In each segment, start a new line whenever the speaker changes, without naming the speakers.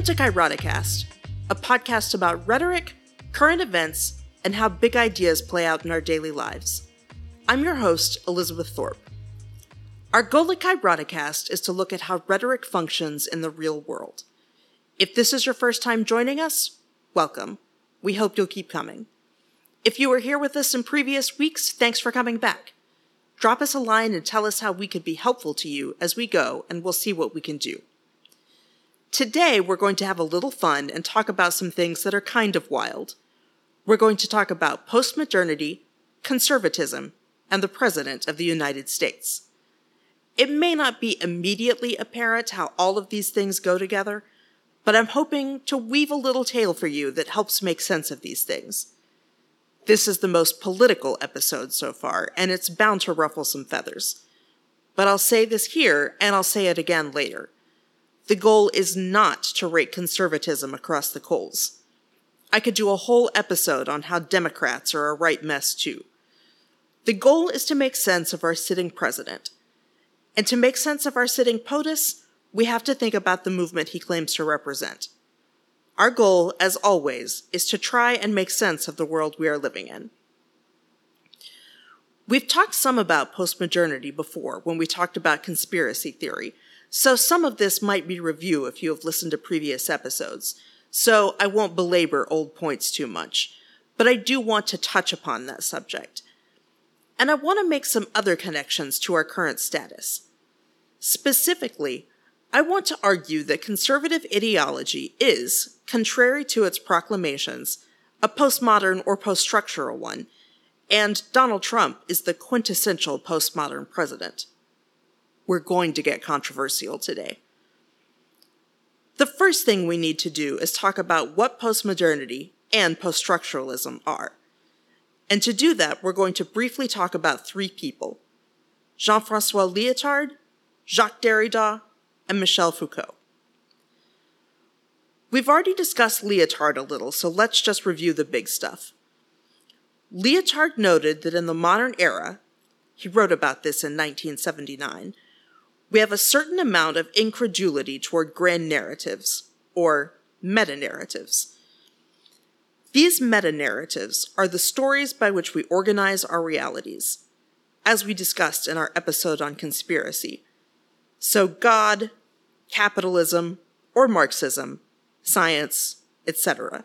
Welcome to a podcast about rhetoric, current events, and how big ideas play out in our daily lives. I'm your host, Elizabeth Thorpe. Our goal at Kairoticast is to look at how rhetoric functions in the real world. If this is your first time joining us, welcome. We hope you'll keep coming. If you were here with us in previous weeks, thanks for coming back. Drop us a line and tell us how we could be helpful to you as we go, and we'll see what we can do. Today, we're going to have a little fun and talk about some things that are kind of wild. We're going to talk about postmodernity, conservatism, and the President of the United States. It may not be immediately apparent how all of these things go together, but I'm hoping to weave a little tale for you that helps make sense of these things. This is the most political episode so far, and it's bound to ruffle some feathers. But I'll say this here, and I'll say it again later. The goal is not to rake conservatism across the coals. I could do a whole episode on how Democrats are a right mess too. The goal is to make sense of our sitting president. And to make sense of our sitting POTUS, we have to think about the movement he claims to represent. Our goal, as always, is to try and make sense of the world we are living in. We've talked some about postmodernity before when we talked about conspiracy theory, so some of this might be review if you have listened to previous episodes, so I won't belabor old points too much, but I do want to touch upon that subject. And I want to make some other connections to our current status. Specifically, I want to argue that conservative ideology is, contrary to its proclamations, a postmodern or post-structural one, and Donald Trump is the quintessential postmodern president. We're going to get controversial today. The first thing we need to do is talk about what postmodernity and poststructuralism are. And to do that, we're going to briefly talk about three people Jean Francois Lyotard, Jacques Derrida, and Michel Foucault. We've already discussed Lyotard a little, so let's just review the big stuff. Lyotard noted that in the modern era, he wrote about this in 1979, we have a certain amount of incredulity toward grand narratives, or meta narratives. These meta narratives are the stories by which we organize our realities, as we discussed in our episode on conspiracy. So, God, capitalism, or Marxism, science, etc.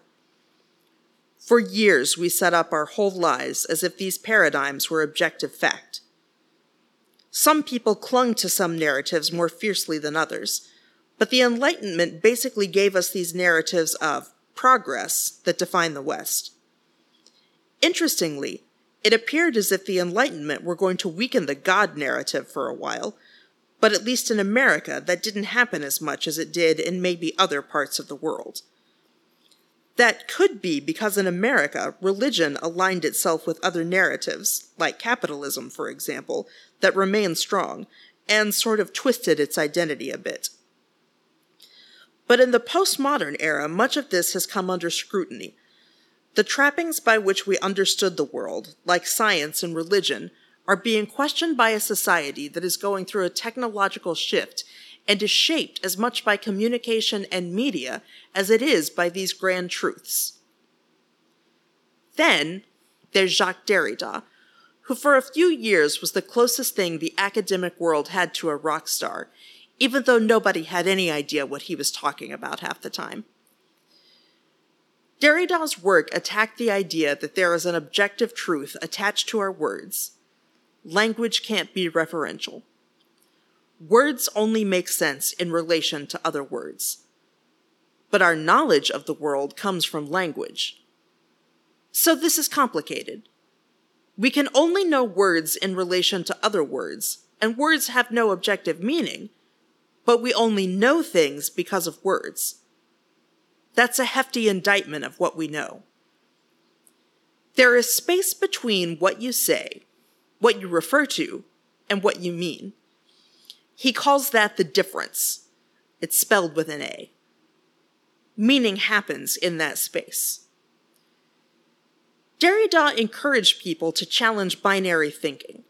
For years, we set up our whole lives as if these paradigms were objective fact. Some people clung to some narratives more fiercely than others, but the Enlightenment basically gave us these narratives of progress that define the West. Interestingly, it appeared as if the Enlightenment were going to weaken the God narrative for a while but at least in America, that didn't happen as much as it did in maybe other parts of the world. That could be because in America, religion aligned itself with other narratives, like capitalism, for example, that remained strong, and sort of twisted its identity a bit. But in the postmodern era, much of this has come under scrutiny. The trappings by which we understood the world, like science and religion, are being questioned by a society that is going through a technological shift and is shaped as much by communication and media as it is by these grand truths. Then there's Jacques Derrida, who for a few years was the closest thing the academic world had to a rock star, even though nobody had any idea what he was talking about half the time. Derrida's work attacked the idea that there is an objective truth attached to our words, language can't be referential. Words only make sense in relation to other words. But our knowledge of the world comes from language. So this is complicated. We can only know words in relation to other words, and words have no objective meaning, but we only know things because of words. That's a hefty indictment of what we know. There is space between what you say what you refer to and what you mean. He calls that the différance. It's spelled with an A. Meaning happens in that space. Derrida encouraged people to challenge binary thinking.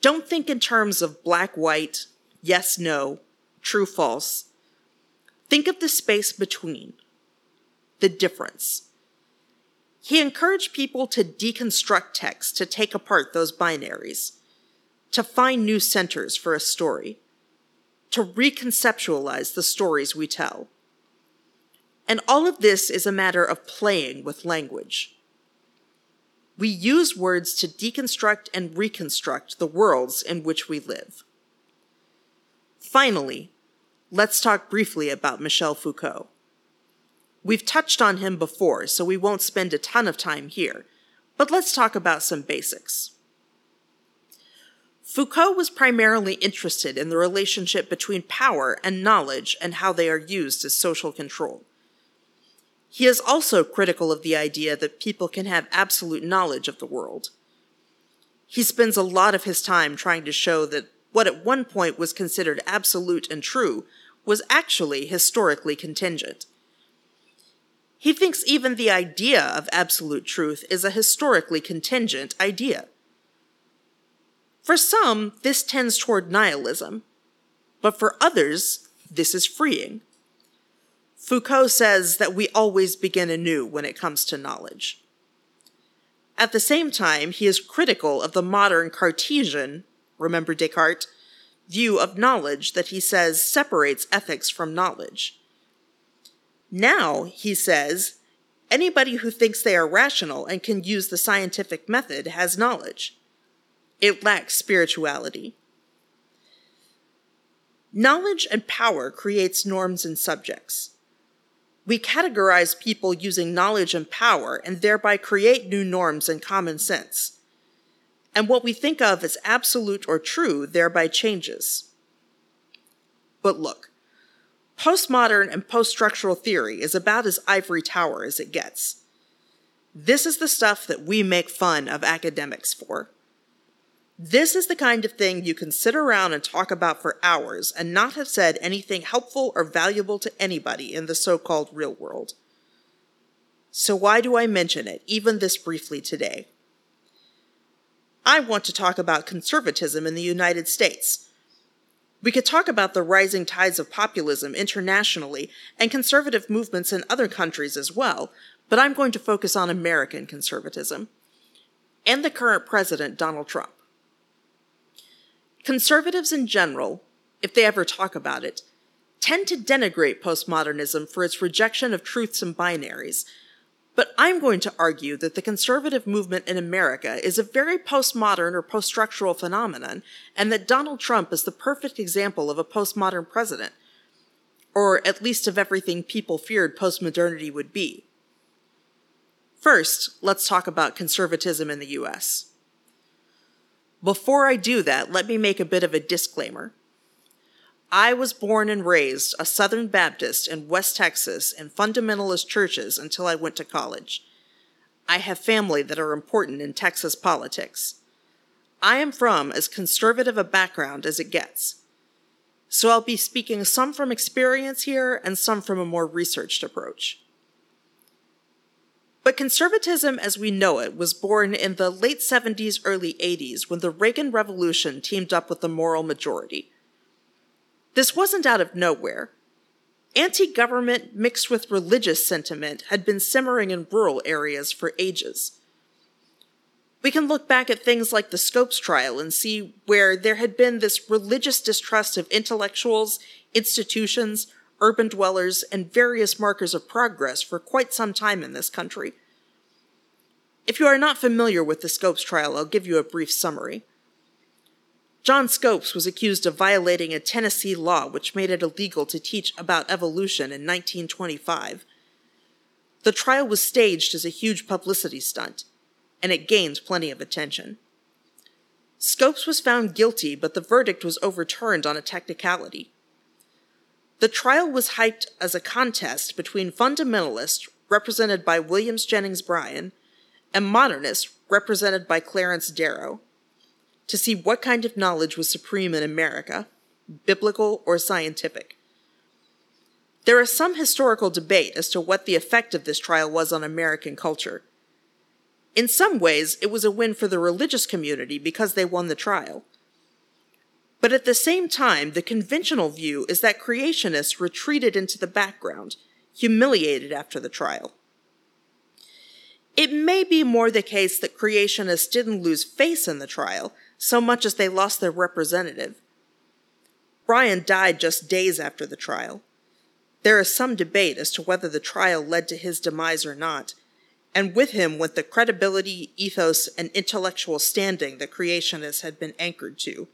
Don't think in terms of black white, yes no, true false. Think of the space between, the différance. He encouraged people to deconstruct text, to take apart those binaries, to find new centers for a story, to reconceptualize the stories we tell. And all of this is a matter of playing with language. We use words to deconstruct and reconstruct the worlds in which we live. Finally, let's talk briefly about Michel Foucault. We've touched on him before, so we won't spend a ton of time here, but let's talk about some basics. Foucault was primarily interested in the relationship between power and knowledge and how they are used as social control. He is also critical of the idea that people can have absolute knowledge of the world. He spends a lot of his time trying to show that what at one point was considered absolute and true was actually historically contingent. He thinks even the idea of absolute truth is a historically contingent idea. For some, this tends toward nihilism, but for others, this is freeing. Foucault says that we always begin anew when it comes to knowledge. At the same time, he is critical of the modern Cartesian remember Descartes, view of knowledge that he says separates ethics from knowledge. Now, he says, anybody who thinks they are rational and can use the scientific method has knowledge. It lacks spirituality. Knowledge and power creates norms and subjects. We categorize people using knowledge and power and thereby create new norms and common sense and what we think of as absolute or true thereby changes. But look, postmodern and post structural theory is about as ivory tower as it gets. This is the stuff that we make fun of academics for. This is the kind of thing you can sit around and talk about for hours and not have said anything helpful or valuable to anybody in the so called real world. So, why do I mention it, even this briefly today? I want to talk about conservatism in the United States. We could talk about the rising tides of populism internationally and conservative movements in other countries as well, but I'm going to focus on American conservatism and the current president, Donald Trump. Conservatives in general, if they ever talk about it, tend to denigrate postmodernism for its rejection of truths and binaries but I'm going to argue that the conservative movement in America is a very postmodern or post structural phenomenon, and that Donald Trump is the perfect example of a postmodern president, or at least of everything people feared postmodernity would be. First, let's talk about conservatism in the US. Before I do that, let me make a bit of a disclaimer. I was born and raised a Southern Baptist in West Texas in fundamentalist churches until I went to college. I have family that are important in Texas politics. I am from as conservative a background as it gets. So I'll be speaking some from experience here and some from a more researched approach. But conservatism as we know it was born in the late 70s, early 80s when the Reagan Revolution teamed up with the moral majority. This wasn't out of nowhere. Anti government mixed with religious sentiment had been simmering in rural areas for ages. We can look back at things like the Scopes trial and see where there had been this religious distrust of intellectuals, institutions, urban dwellers, and various markers of progress for quite some time in this country. If you are not familiar with the Scopes trial, I'll give you a brief summary. John Scopes was accused of violating a Tennessee law which made it illegal to teach about evolution in 1925. The trial was staged as a huge publicity stunt, and it gained plenty of attention. Scopes was found guilty, but the verdict was overturned on a technicality. The trial was hyped as a contest between fundamentalists, represented by Williams Jennings Bryan, and modernists, represented by Clarence Darrow to see what kind of knowledge was supreme in America, biblical or scientific. There is some historical debate as to what the effect of this trial was on American culture. In some ways, it was a win for the religious community because they won the trial. But at the same time, the conventional view is that creationists retreated into the background, humiliated after the trial. It may be more the case that creationists didn't lose face in the trial so much as they lost their representative. Bryan died just days after the trial. There is some debate as to whether the trial led to his demise or not, and with him went the credibility, ethos, and intellectual standing the creationists had been anchored to.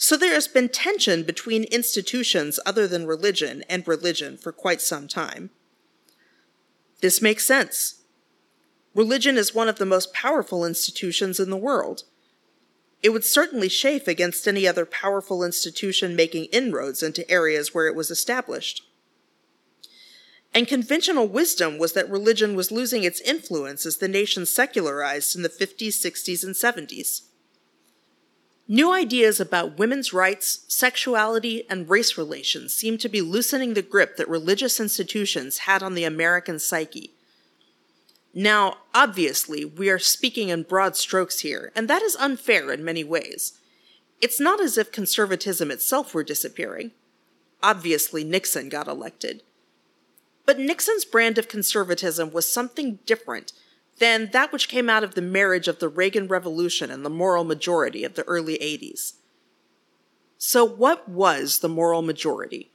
So there has been tension between institutions other than religion and religion for quite some time. This makes sense. Religion is one of the most powerful institutions in the world. It would certainly chafe against any other powerful institution making inroads into areas where it was established. And conventional wisdom was that religion was losing its influence as the nation secularized in the 50s, 60s, and 70s. New ideas about women's rights, sexuality, and race relations seem to be loosening the grip that religious institutions had on the American psyche. Now, obviously, we are speaking in broad strokes here, and that is unfair in many ways. It's not as if conservatism itself were disappearing. Obviously, Nixon got elected. But Nixon's brand of conservatism was something different than that which came out of the marriage of the Reagan Revolution and the moral majority of the early 80s. So, what was the moral majority?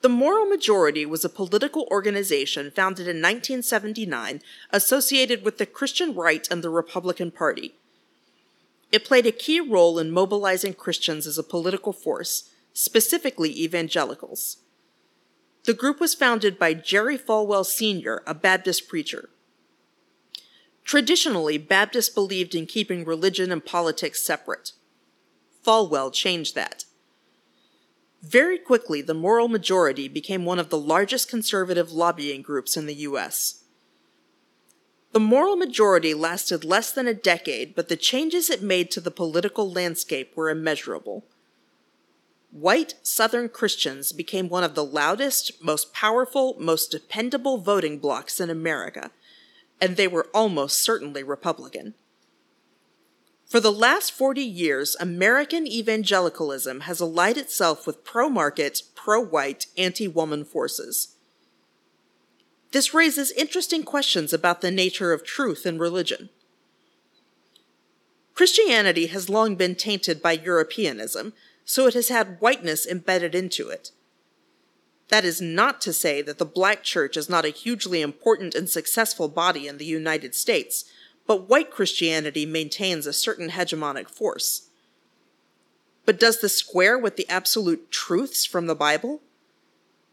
The Moral Majority was a political organization founded in 1979 associated with the Christian Right and the Republican Party. It played a key role in mobilizing Christians as a political force, specifically evangelicals. The group was founded by Jerry Falwell Sr., a Baptist preacher. Traditionally, Baptists believed in keeping religion and politics separate. Falwell changed that. Very quickly, the Moral Majority became one of the largest conservative lobbying groups in the U.S. The Moral Majority lasted less than a decade, but the changes it made to the political landscape were immeasurable white Southern Christians became one of the loudest, most powerful, most dependable voting blocs in America, and they were almost certainly Republican. For the last 40 years, American evangelicalism has allied itself with pro market, pro white, anti woman forces. This raises interesting questions about the nature of truth in religion. Christianity has long been tainted by Europeanism, so it has had whiteness embedded into it. That is not to say that the black church is not a hugely important and successful body in the United States, but white Christianity maintains a certain hegemonic force. But does this square with the absolute truths from the Bible?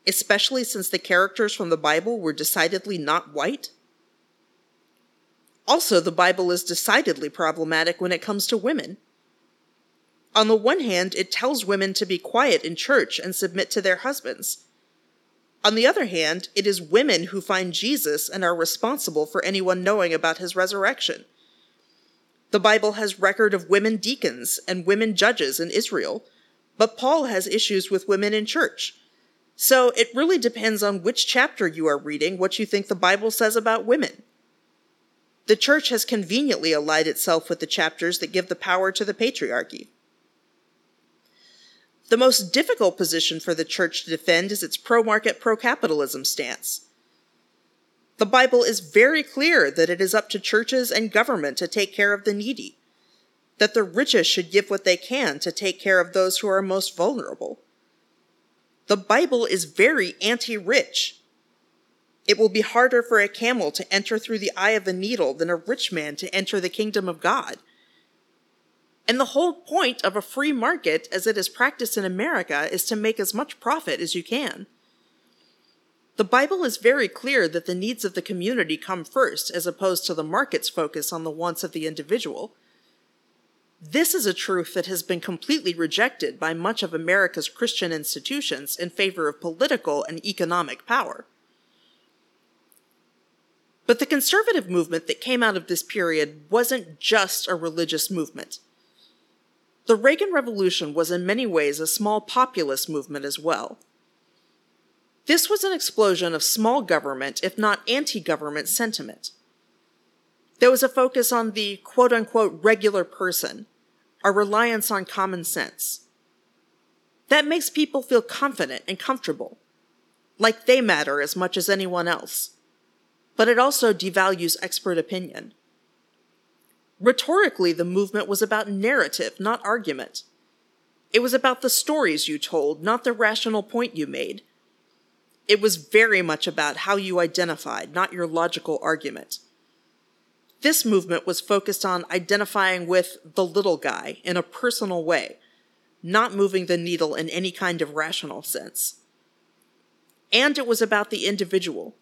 Especially since the characters from the Bible were decidedly not white? Also, the Bible is decidedly problematic when it comes to women. On the one hand, it tells women to be quiet in church and submit to their husbands. On the other hand, it is women who find Jesus and are responsible for anyone knowing about his resurrection. The Bible has record of women deacons and women judges in Israel, but Paul has issues with women in church. So it really depends on which chapter you are reading what you think the Bible says about women. The church has conveniently allied itself with the chapters that give the power to the patriarchy. The most difficult position for the church to defend is its pro market, pro capitalism stance. The Bible is very clear that it is up to churches and government to take care of the needy, that the richest should give what they can to take care of those who are most vulnerable. The Bible is very anti rich. It will be harder for a camel to enter through the eye of a needle than a rich man to enter the kingdom of God. And the whole point of a free market, as it is practiced in America, is to make as much profit as you can. The Bible is very clear that the needs of the community come first, as opposed to the market's focus on the wants of the individual. This is a truth that has been completely rejected by much of America's Christian institutions in favor of political and economic power. But the conservative movement that came out of this period wasn't just a religious movement. The Reagan Revolution was in many ways a small populist movement as well. This was an explosion of small government, if not anti government, sentiment. There was a focus on the quote unquote regular person, a reliance on common sense. That makes people feel confident and comfortable, like they matter as much as anyone else. But it also devalues expert opinion. Rhetorically, the movement was about narrative, not argument. It was about the stories you told, not the rational point you made. It was very much about how you identified, not your logical argument. This movement was focused on identifying with the little guy in a personal way, not moving the needle in any kind of rational sense. And it was about the individual.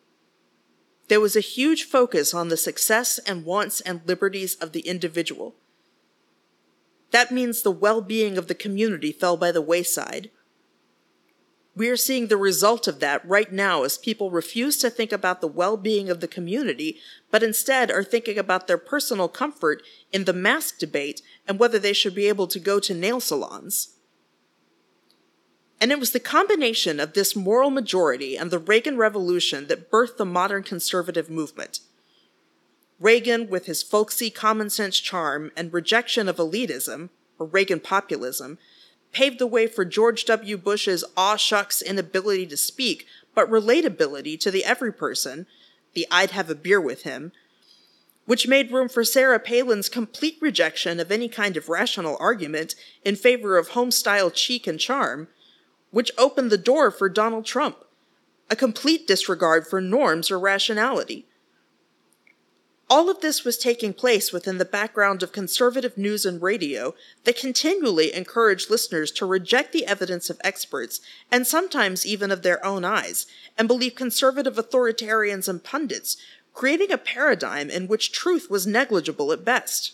There was a huge focus on the success and wants and liberties of the individual. That means the well being of the community fell by the wayside. We are seeing the result of that right now as people refuse to think about the well being of the community, but instead are thinking about their personal comfort in the mask debate and whether they should be able to go to nail salons. And it was the combination of this moral majority and the Reagan Revolution that birthed the modern conservative movement. Reagan, with his folksy common sense charm and rejection of elitism, or Reagan populism, paved the way for George W. Bush's aw shucks inability to speak, but relatability to the every person, the I'd have a beer with him, which made room for Sarah Palin's complete rejection of any kind of rational argument in favor of homestyle cheek and charm, which opened the door for Donald Trump, a complete disregard for norms or rationality. All of this was taking place within the background of conservative news and radio that continually encouraged listeners to reject the evidence of experts and sometimes even of their own eyes and believe conservative authoritarians and pundits, creating a paradigm in which truth was negligible at best.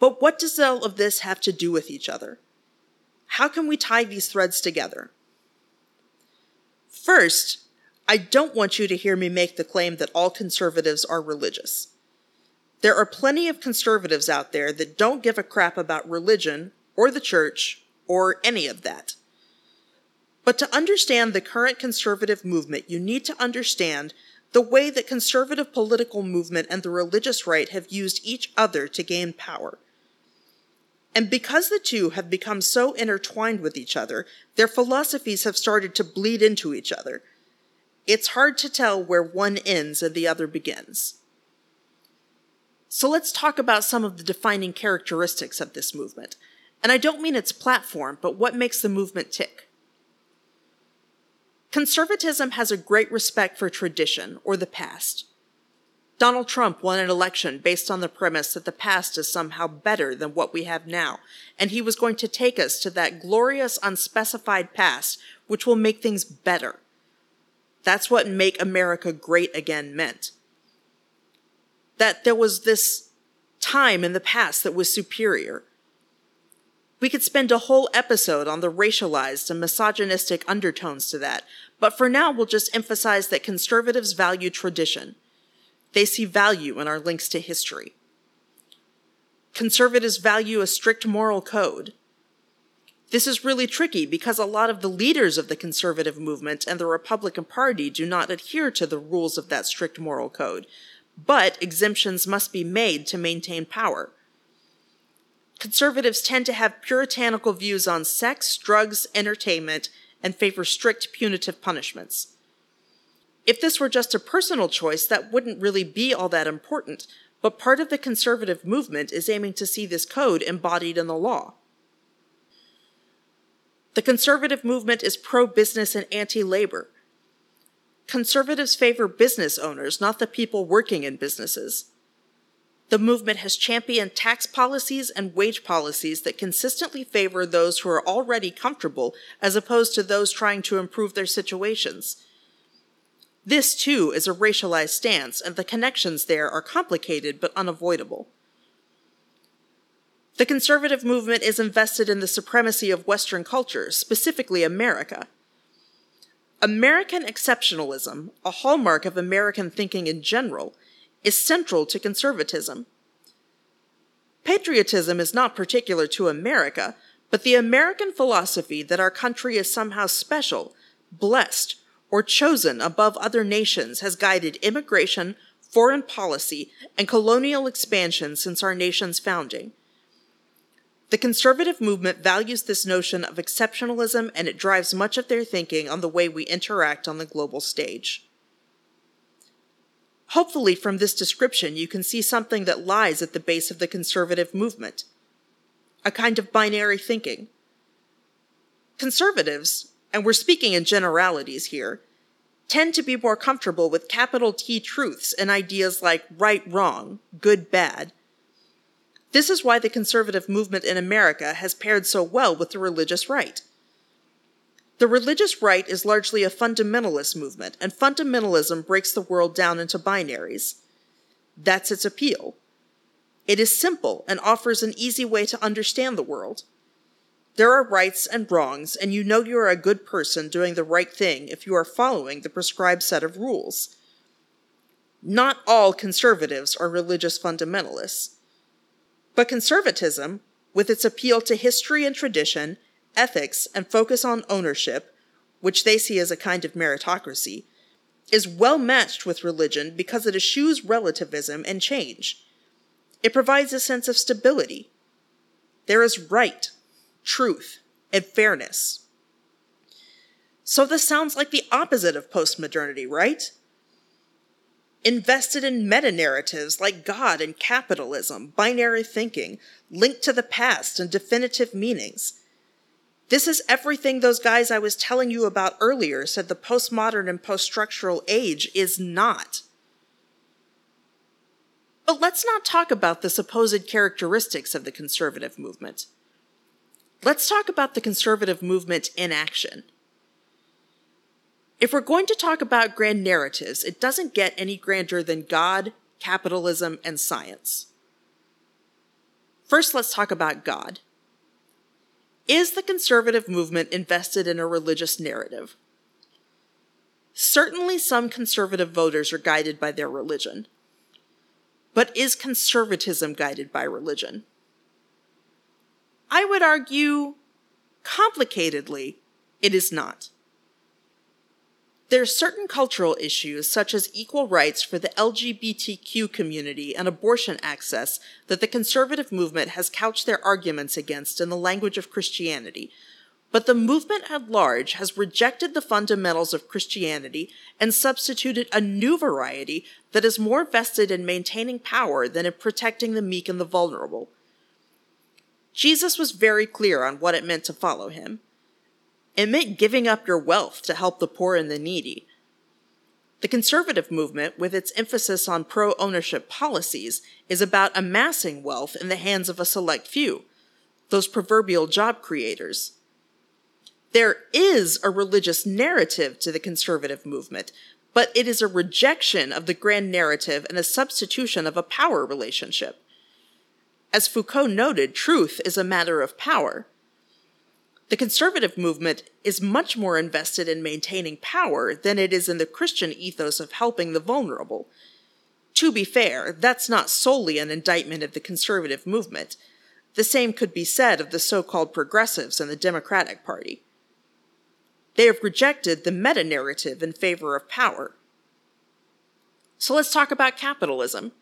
But what does all of this have to do with each other? How can we tie these threads together? First, I don't want you to hear me make the claim that all conservatives are religious. There are plenty of conservatives out there that don't give a crap about religion or the church or any of that. But to understand the current conservative movement, you need to understand the way that conservative political movement and the religious right have used each other to gain power. And because the two have become so intertwined with each other, their philosophies have started to bleed into each other. It's hard to tell where one ends and the other begins. So let's talk about some of the defining characteristics of this movement. And I don't mean its platform, but what makes the movement tick. Conservatism has a great respect for tradition or the past. Donald Trump won an election based on the premise that the past is somehow better than what we have now, and he was going to take us to that glorious unspecified past which will make things better. That's what Make America Great Again meant. That there was this time in the past that was superior. We could spend a whole episode on the racialized and misogynistic undertones to that, but for now we'll just emphasize that conservatives value tradition they see value in our links to history. Conservatives value a strict moral code. This is really tricky because a lot of the leaders of the conservative movement and the Republican Party do not adhere to the rules of that strict moral code, but exemptions must be made to maintain power. Conservatives tend to have puritanical views on sex, drugs, entertainment, and favor strict punitive punishments. If this were just a personal choice, that wouldn't really be all that important, but part of the conservative movement is aiming to see this code embodied in the law. The conservative movement is pro business and anti labor. Conservatives favor business owners, not the people working in businesses. The movement has championed tax policies and wage policies that consistently favor those who are already comfortable as opposed to those trying to improve their situations. This, too, is a racialized stance, and the connections there are complicated but unavoidable. The conservative movement is invested in the supremacy of Western culture, specifically America. American exceptionalism, a hallmark of American thinking in general, is central to conservatism. Patriotism is not particular to America, but the American philosophy that our country is somehow special, blessed, or chosen above other nations has guided immigration, foreign policy, and colonial expansion since our nation's founding. The conservative movement values this notion of exceptionalism and it drives much of their thinking on the way we interact on the global stage. Hopefully, from this description, you can see something that lies at the base of the conservative movement a kind of binary thinking. Conservatives, and we're speaking in generalities here, tend to be more comfortable with capital T truths and ideas like right wrong, good bad. This is why the conservative movement in America has paired so well with the religious right. The religious right is largely a fundamentalist movement, and fundamentalism breaks the world down into binaries. That's its appeal. It is simple and offers an easy way to understand the world. There are rights and wrongs, and you know you are a good person doing the right thing if you are following the prescribed set of rules. Not all conservatives are religious fundamentalists. But conservatism, with its appeal to history and tradition, ethics, and focus on ownership, which they see as a kind of meritocracy, is well matched with religion because it eschews relativism and change. It provides a sense of stability. There is right, truth, and fairness. So this sounds like the opposite of postmodernity, right? Invested in meta narratives like God and capitalism, binary thinking, linked to the past and definitive meanings. This is everything those guys I was telling you about earlier said the postmodern and poststructural age is not. But let's not talk about the supposed characteristics of the conservative movement. Let's talk about the conservative movement in action. If we're going to talk about grand narratives, it doesn't get any grander than God, capitalism, and science. First, let's talk about God. Is the conservative movement invested in a religious narrative? Certainly, some conservative voters are guided by their religion. But is conservatism guided by religion? I would argue, complicatedly, it is not. There are certain cultural issues, such as equal rights for the LGBTQ community and abortion access, that the conservative movement has couched their arguments against in the language of Christianity. But the movement at large has rejected the fundamentals of Christianity and substituted a new variety that is more vested in maintaining power than in protecting the meek and the vulnerable. Jesus was very clear on what it meant to follow him. It meant giving up your wealth to help the poor and the needy. The conservative movement, with its emphasis on pro ownership policies, is about amassing wealth in the hands of a select few, those proverbial job creators. There is a religious narrative to the conservative movement, but it is a rejection of the grand narrative and a substitution of a power relationship. As Foucault noted, truth is a matter of power. The conservative movement is much more invested in maintaining power than it is in the Christian ethos of helping the vulnerable. To be fair, that's not solely an indictment of the conservative movement. The same could be said of the so called progressives and the Democratic Party. They have rejected the meta narrative in favor of power. So let's talk about capitalism.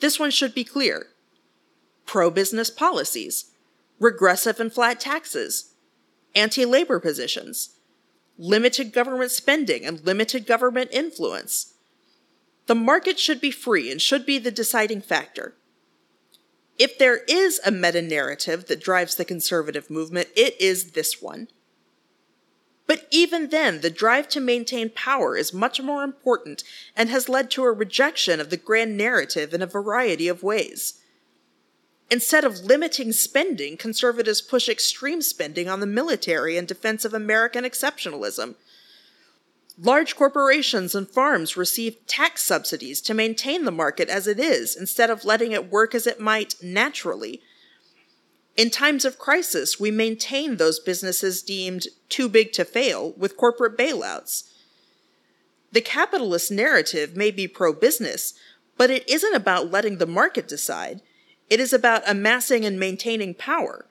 This one should be clear pro business policies, regressive and flat taxes, anti labor positions, limited government spending and limited government influence. The market should be free and should be the deciding factor. If there is a meta narrative that drives the conservative movement, it is this one. But even then, the drive to maintain power is much more important and has led to a rejection of the grand narrative in a variety of ways. Instead of limiting spending, conservatives push extreme spending on the military in defense of American exceptionalism. Large corporations and farms receive tax subsidies to maintain the market as it is instead of letting it work as it might naturally. In times of crisis, we maintain those businesses deemed too big to fail with corporate bailouts. The capitalist narrative may be pro business, but it isn't about letting the market decide. It is about amassing and maintaining power.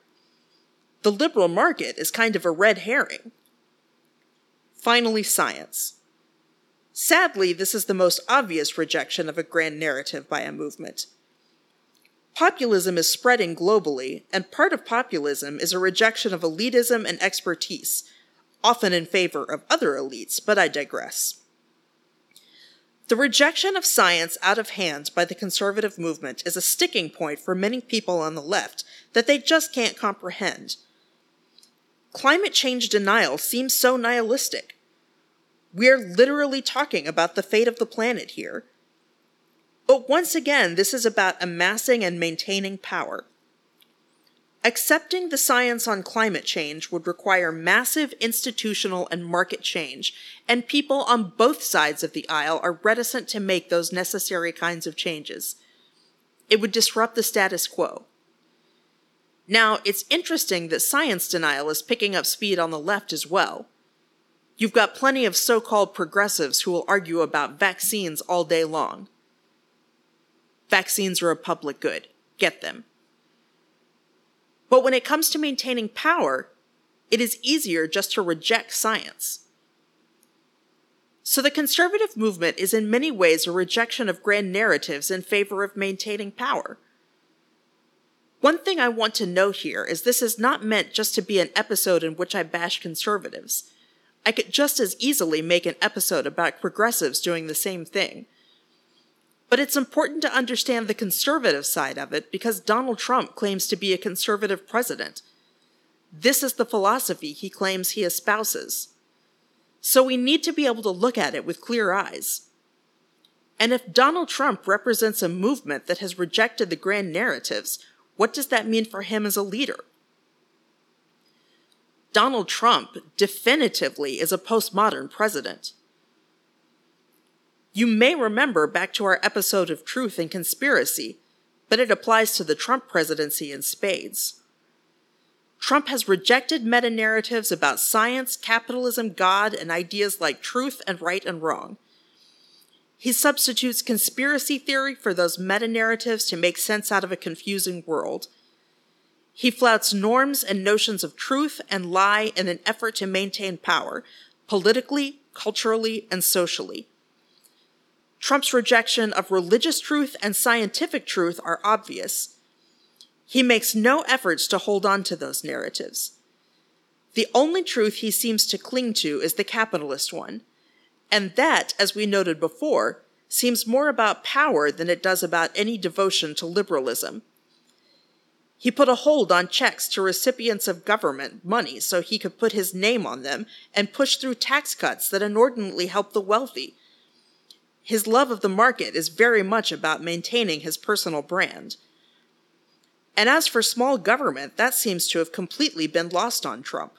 The liberal market is kind of a red herring. Finally, science. Sadly, this is the most obvious rejection of a grand narrative by a movement. Populism is spreading globally, and part of populism is a rejection of elitism and expertise, often in favor of other elites, but I digress. The rejection of science out of hand by the conservative movement is a sticking point for many people on the left that they just can't comprehend. Climate change denial seems so nihilistic. We're literally talking about the fate of the planet here. But once again, this is about amassing and maintaining power. Accepting the science on climate change would require massive institutional and market change, and people on both sides of the aisle are reticent to make those necessary kinds of changes. It would disrupt the status quo. Now, it's interesting that science denial is picking up speed on the left as well. You've got plenty of so called progressives who will argue about vaccines all day long. Vaccines are a public good. Get them. But when it comes to maintaining power, it is easier just to reject science. So the conservative movement is in many ways a rejection of grand narratives in favor of maintaining power. One thing I want to note here is this is not meant just to be an episode in which I bash conservatives. I could just as easily make an episode about progressives doing the same thing. But it's important to understand the conservative side of it because Donald Trump claims to be a conservative president. This is the philosophy he claims he espouses. So we need to be able to look at it with clear eyes. And if Donald Trump represents a movement that has rejected the grand narratives, what does that mean for him as a leader? Donald Trump definitively is a postmodern president. You may remember back to our episode of Truth and Conspiracy, but it applies to the Trump presidency in spades. Trump has rejected meta narratives about science, capitalism, God, and ideas like truth and right and wrong. He substitutes conspiracy theory for those meta narratives to make sense out of a confusing world. He flouts norms and notions of truth and lie in an effort to maintain power, politically, culturally, and socially. Trump's rejection of religious truth and scientific truth are obvious. He makes no efforts to hold on to those narratives. The only truth he seems to cling to is the capitalist one, and that, as we noted before, seems more about power than it does about any devotion to liberalism. He put a hold on checks to recipients of government money so he could put his name on them and push through tax cuts that inordinately help the wealthy his love of the market is very much about maintaining his personal brand. And as for small government, that seems to have completely been lost on Trump.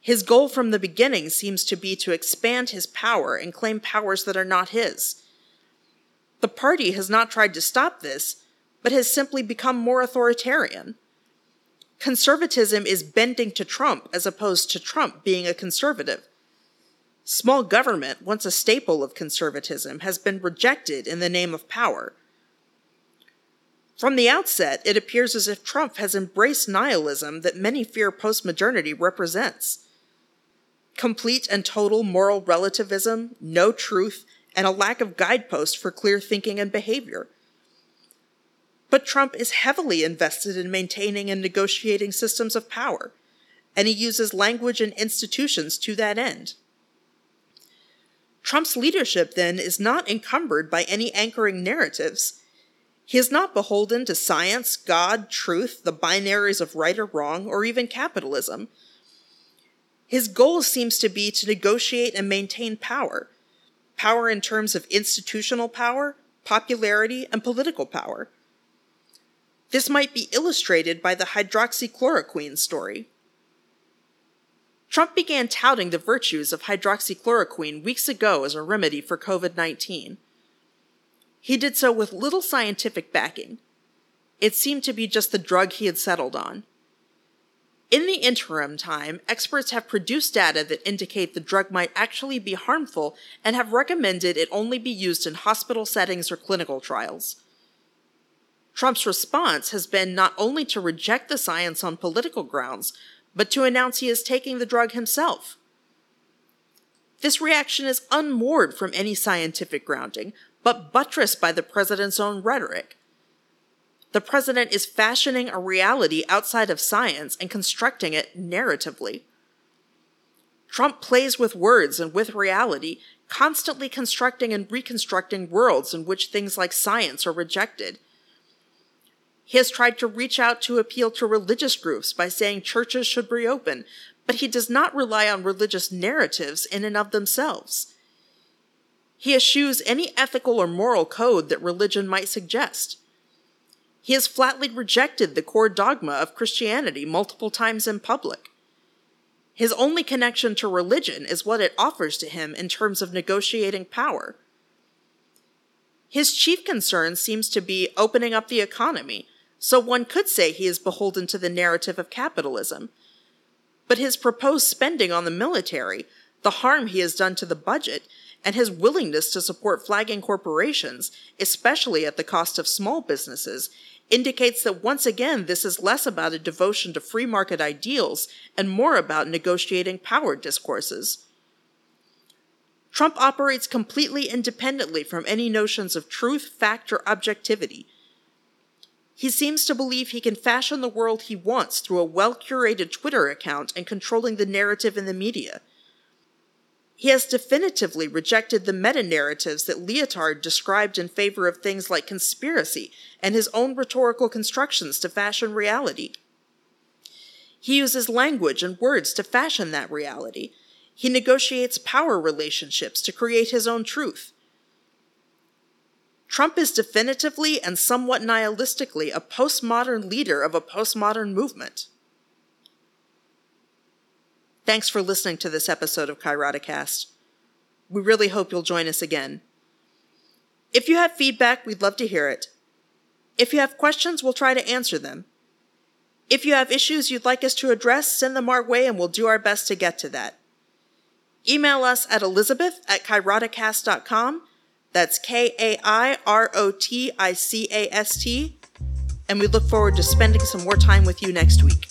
His goal from the beginning seems to be to expand his power and claim powers that are not his. The party has not tried to stop this, but has simply become more authoritarian. Conservatism is bending to Trump as opposed to Trump being a conservative. Small government, once a staple of conservatism, has been rejected in the name of power. From the outset, it appears as if Trump has embraced nihilism that many fear postmodernity represents. Complete and total moral relativism, no truth, and a lack of guideposts for clear thinking and behavior. But Trump is heavily invested in maintaining and negotiating systems of power, and he uses language and institutions to that end. Trump's leadership, then, is not encumbered by any anchoring narratives. He is not beholden to science, God, truth, the binaries of right or wrong, or even capitalism. His goal seems to be to negotiate and maintain power power in terms of institutional power, popularity, and political power. This might be illustrated by the hydroxychloroquine story. Trump began touting the virtues of hydroxychloroquine weeks ago as a remedy for COVID 19. He did so with little scientific backing. It seemed to be just the drug he had settled on. In the interim time, experts have produced data that indicate the drug might actually be harmful and have recommended it only be used in hospital settings or clinical trials. Trump's response has been not only to reject the science on political grounds, but to announce he is taking the drug himself. This reaction is unmoored from any scientific grounding, but buttressed by the president's own rhetoric. the president is fashioning a reality outside of science and constructing it narratively. Trump plays with words and with reality, constantly constructing and reconstructing worlds in which things like science are rejected. He has tried to reach out to appeal to religious groups by saying churches should reopen, but he does not rely on religious narratives in and of themselves. He eschews any ethical or moral code that religion might suggest. He has flatly rejected the core dogma of Christianity multiple times in public. His only connection to religion is what it offers to him in terms of negotiating power. His chief concern seems to be opening up the economy, so one could say he is beholden to the narrative of capitalism. But his proposed spending on the military, the harm he has done to the budget, and his willingness to support flagging corporations, especially at the cost of small businesses, indicates that once again this is less about a devotion to free market ideals and more about negotiating power discourses. Trump operates completely independently from any notions of truth, fact, or objectivity. He seems to believe he can fashion the world he wants through a well curated Twitter account and controlling the narrative in the media. He has definitively rejected the meta narratives that Lyotard described in favor of things like conspiracy and his own rhetorical constructions to fashion reality. He uses language and words to fashion that reality. He negotiates power relationships to create his own truth. Trump is definitively and somewhat nihilistically a postmodern leader of a postmodern movement. Thanks for listening to this episode of Kairoticast. We really hope you'll join us again. If you have feedback, we'd love to hear it. If you have questions, we'll try to answer them. If you have issues you'd like us to address, send them our way and we'll do our best to get to that. Email us at elizabeth at kairoticast.com. That's K A I R O T I C A S T. And we look forward to spending some more time with you next week.